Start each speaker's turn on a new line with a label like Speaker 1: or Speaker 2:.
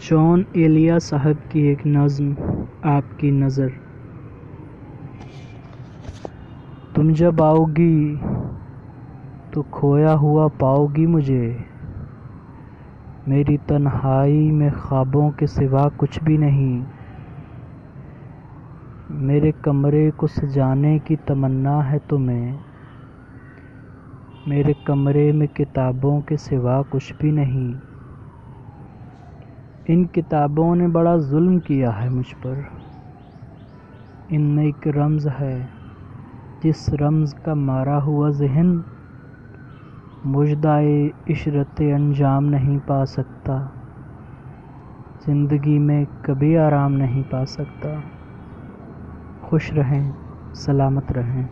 Speaker 1: جان ایلیا صاحب کی ایک نظم آپ کی نظر۔ تم جب آؤ گی تو کھویا ہوا پاؤ گی مجھے۔ میری تنہائی میں خوابوں کے سوا کچھ بھی نہیں۔ میرے کمرے کو سجانے کی تمنا ہے تمہیں۔ میرے کمرے میں کتابوں کے سوا کچھ بھی نہیں۔ ان کتابوں نے بڑا ظلم کیا ہے مجھ پر۔ ان میں ایک رمز ہے، جس رمز کا مارا ہوا ذہن مجدائے عشرت انجام نہیں پا سکتا، زندگی میں کبھی آرام نہیں پا سکتا۔ خوش رہیں، سلامت رہیں۔